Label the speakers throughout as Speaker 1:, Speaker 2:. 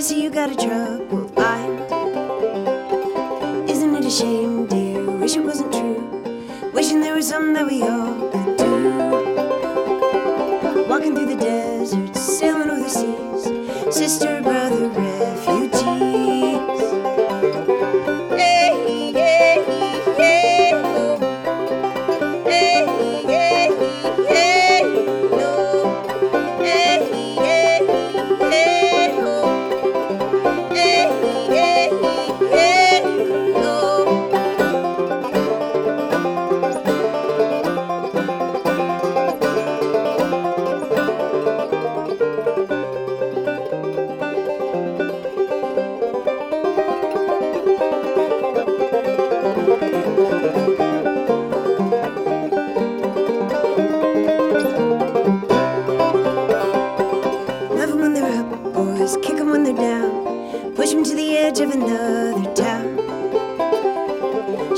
Speaker 1: To see you got a troubled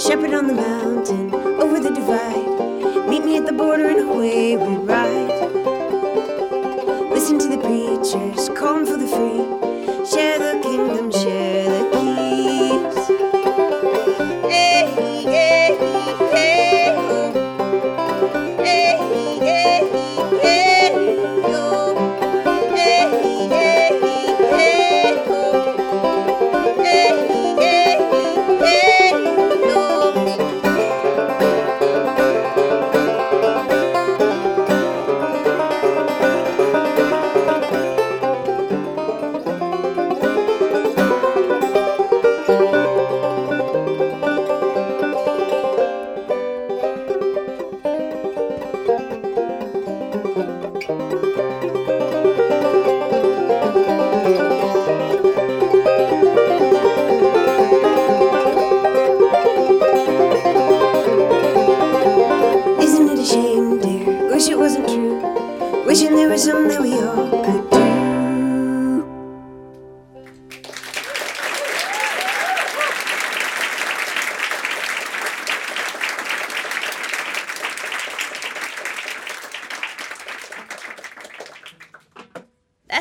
Speaker 1: Shepherd on the mountain, over the divide. Meet me at the border and away we ride. Listen to the preachers, calling for the free.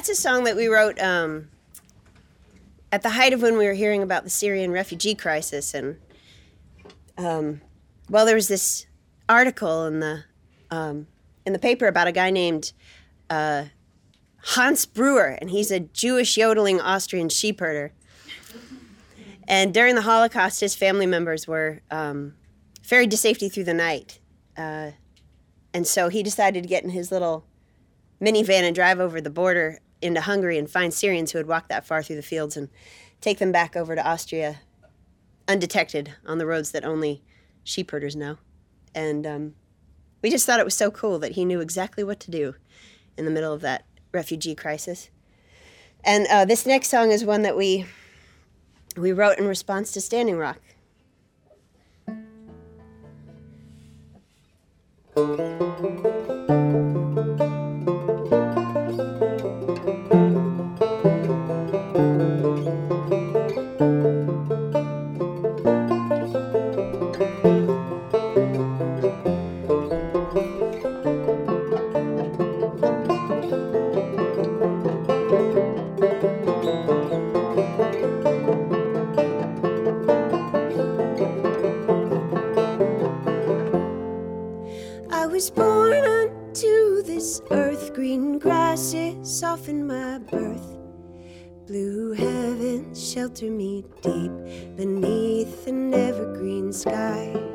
Speaker 1: That's a song that we wrote um, at the height of when we were hearing about the Syrian refugee crisis, and um, well, there was this article in the um, in the paper about a guy named uh, Hans Breuer, and he's a Jewish yodeling Austrian sheepherder. And during the Holocaust, his family members were um, ferried to safety through the night, uh, and so he decided to get in his little minivan and drive over the border into Hungary and find Syrians who had walked that far through the fields and take them back over to Austria undetected on the roads that only sheepherders know. And um, we just thought it was so cool that he knew exactly what to do in the middle of that refugee crisis. And uh, this next song is one that we we wrote in response to Standing Rock. Soften my birth. Blue heavens shelter me deep beneath an evergreen sky.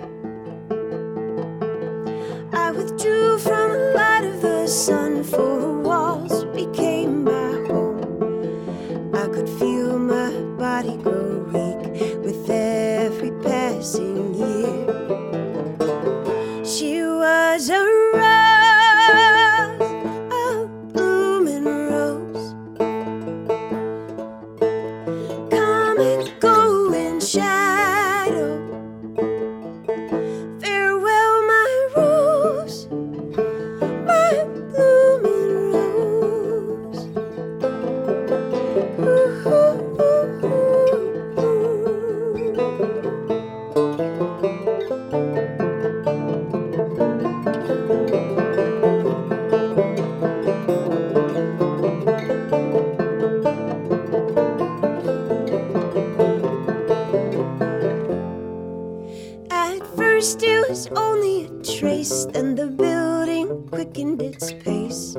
Speaker 1: Was only a trace, then the building quickened its pace.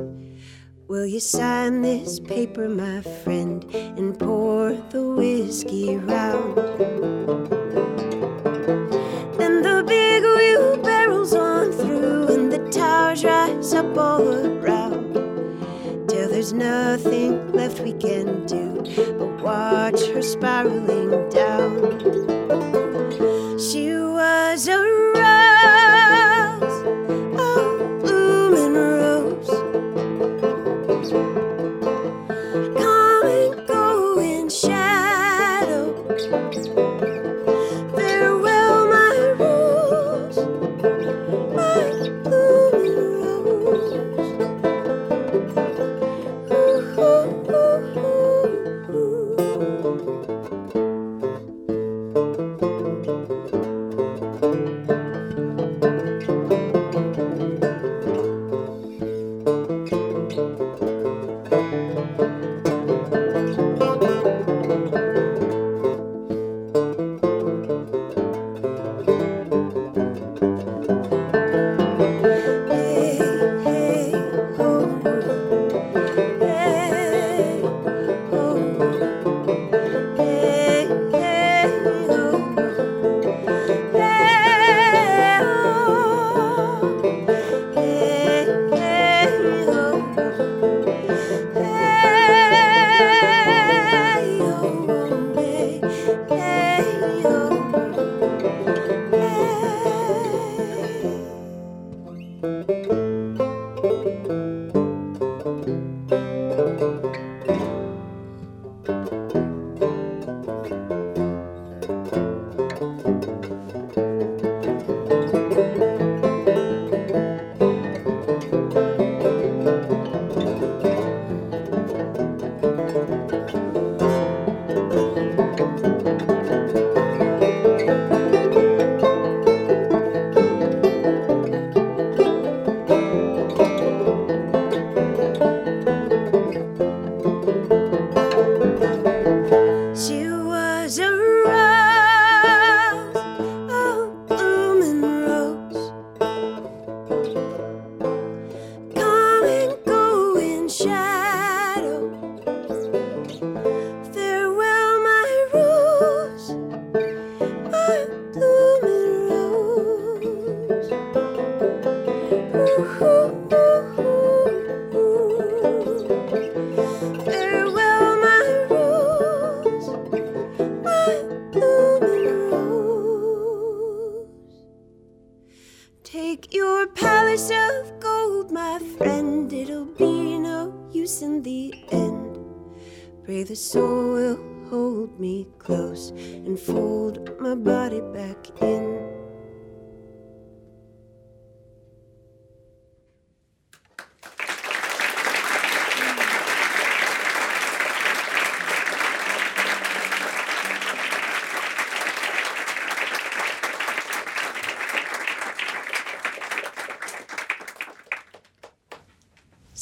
Speaker 1: Will you sign this paper, my friend, and pour the whiskey round? Then the big wheel barrels on through, and the towers rise up all around. Till there's nothing left we can do but watch her spiraling down. She was a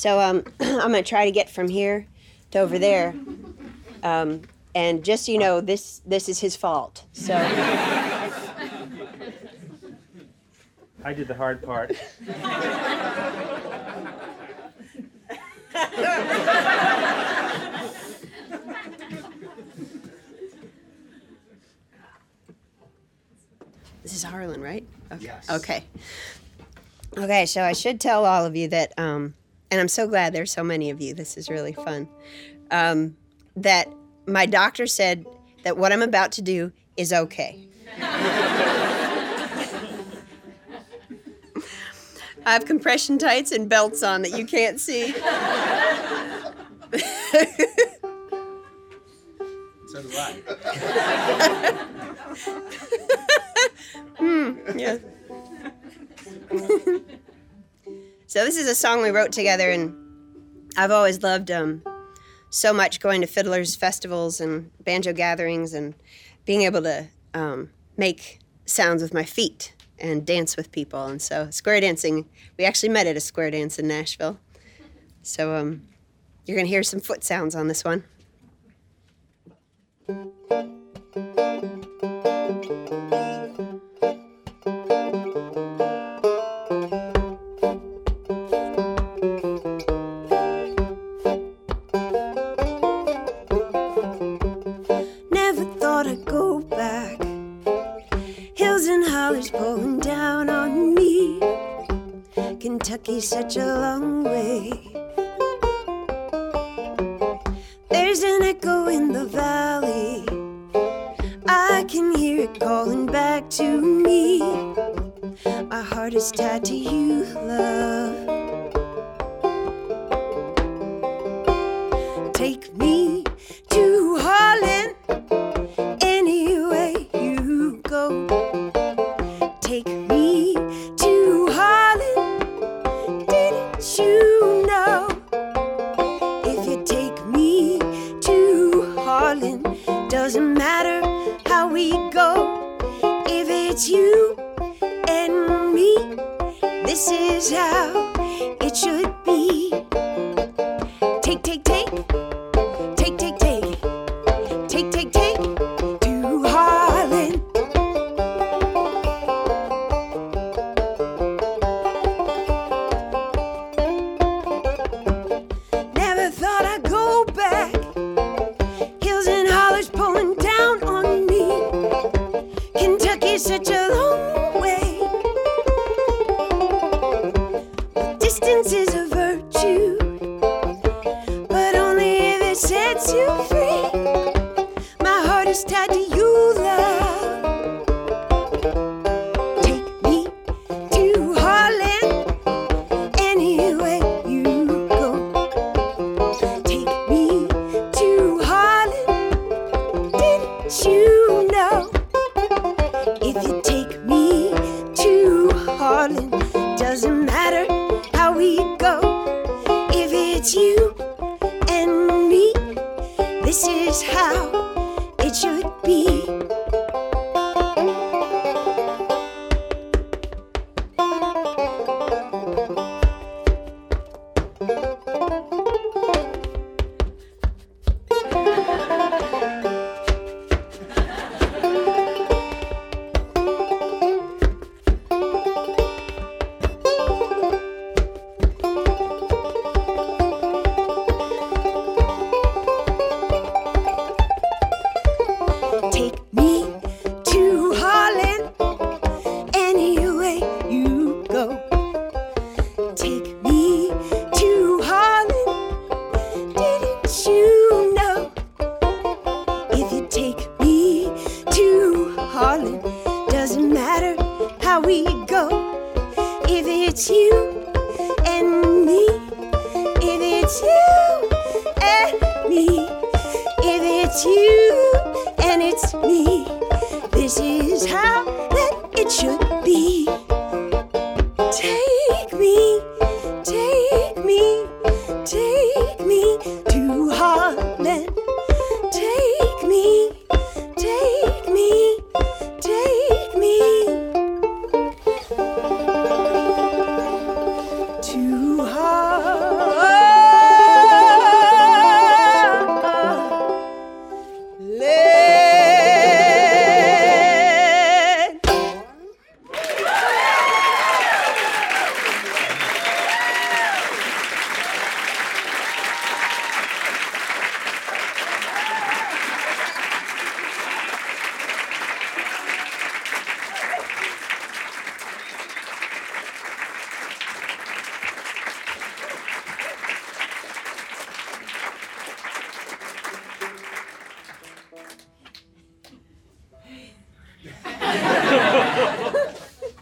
Speaker 1: So um, I'm gonna try to get from here to over there. Um, and just so you know, this this is his fault. So
Speaker 2: I did the hard part.
Speaker 1: this is Harlan, right? Okay.
Speaker 2: Yes.
Speaker 1: Okay. Okay, so I should tell all of you that, um, and I'm so glad there's so many of you. This is really fun. Um, that my doctor said that what I'm about to do is okay. I have compression tights and belts on that you can't see.
Speaker 2: So do I.
Speaker 1: Yeah. So this is a song we wrote together, and I've always loved um, so much going to fiddlers festivals and banjo gatherings and being able to um, make sounds with my feet and dance with people. And so square dancing, we actually met at a square dance in Nashville. So um, you're gonna hear some foot sounds on this one. Hollers pulling down on me. Kentucky's such a long way. There's an echo in the valley. I can hear it calling back to me. My heart is tied to you, love. Harlan, doesn't matter how we go. If it's you and me, this is how it should Distance is a virtue, but only if it sets you free.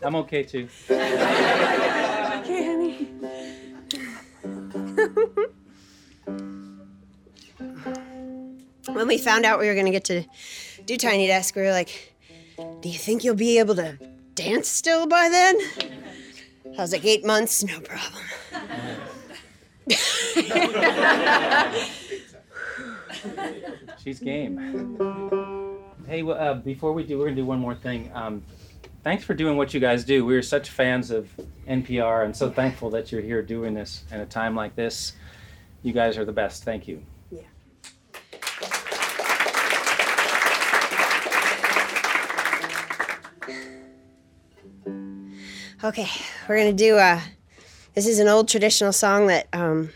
Speaker 2: I'm okay too.
Speaker 1: Okay, honey. when we found out we were going to get to do Tiny Desk, we were like, Do you think you'll be able to dance still by then? I was like, Eight months, no problem.
Speaker 2: She's game. Hey, well, uh, before we do, we're gonna do one more thing. Um, thanks for doing what you guys do. We are such fans of NPR and so thankful that you're here doing this at a time like this. You guys are the best. Thank you.
Speaker 1: Yeah. Okay, we're gonna do uh this is an old traditional song that um,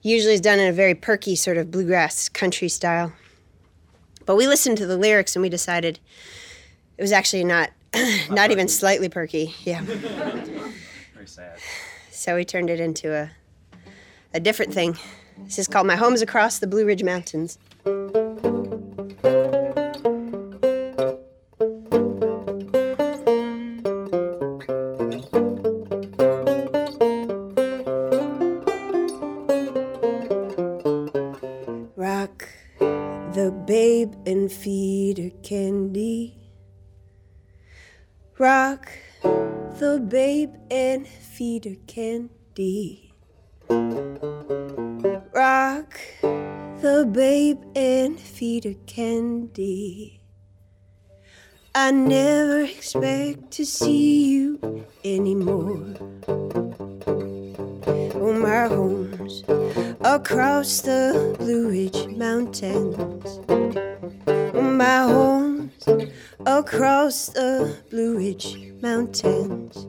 Speaker 1: usually is done in a very perky sort of bluegrass country style. But we listened to the lyrics and we decided it was actually not not even slightly perky. Yeah.
Speaker 2: Very sad.
Speaker 1: So we turned it into a a different thing. This is called My Home's Across the Blue Ridge Mountains. Rock the babe and feed her candy. Rock the babe and feed her candy. Rock the babe and feed her candy. I never expect to see you anymore. Oh, my home's across the Blue Ridge Mountains. Oh, my home's across the Blue Ridge Mountains.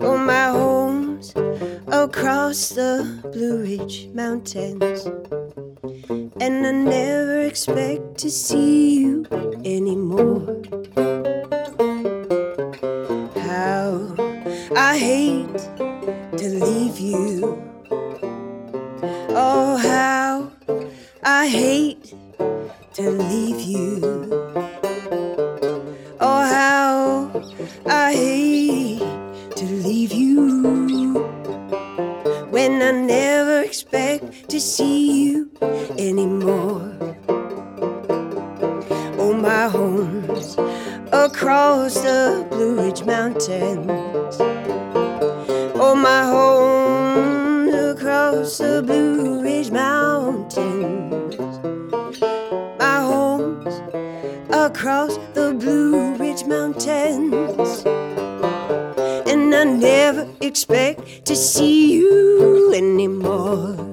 Speaker 1: Oh, my home's across the Blue Ridge Mountains. And I never expect to see you anymore. Expect to see you anymore. Oh, my home's across the Blue Ridge Mountains. Oh, my home's across the Blue Ridge Mountains. My home's across the Blue Ridge Mountains. I never expect to see you anymore.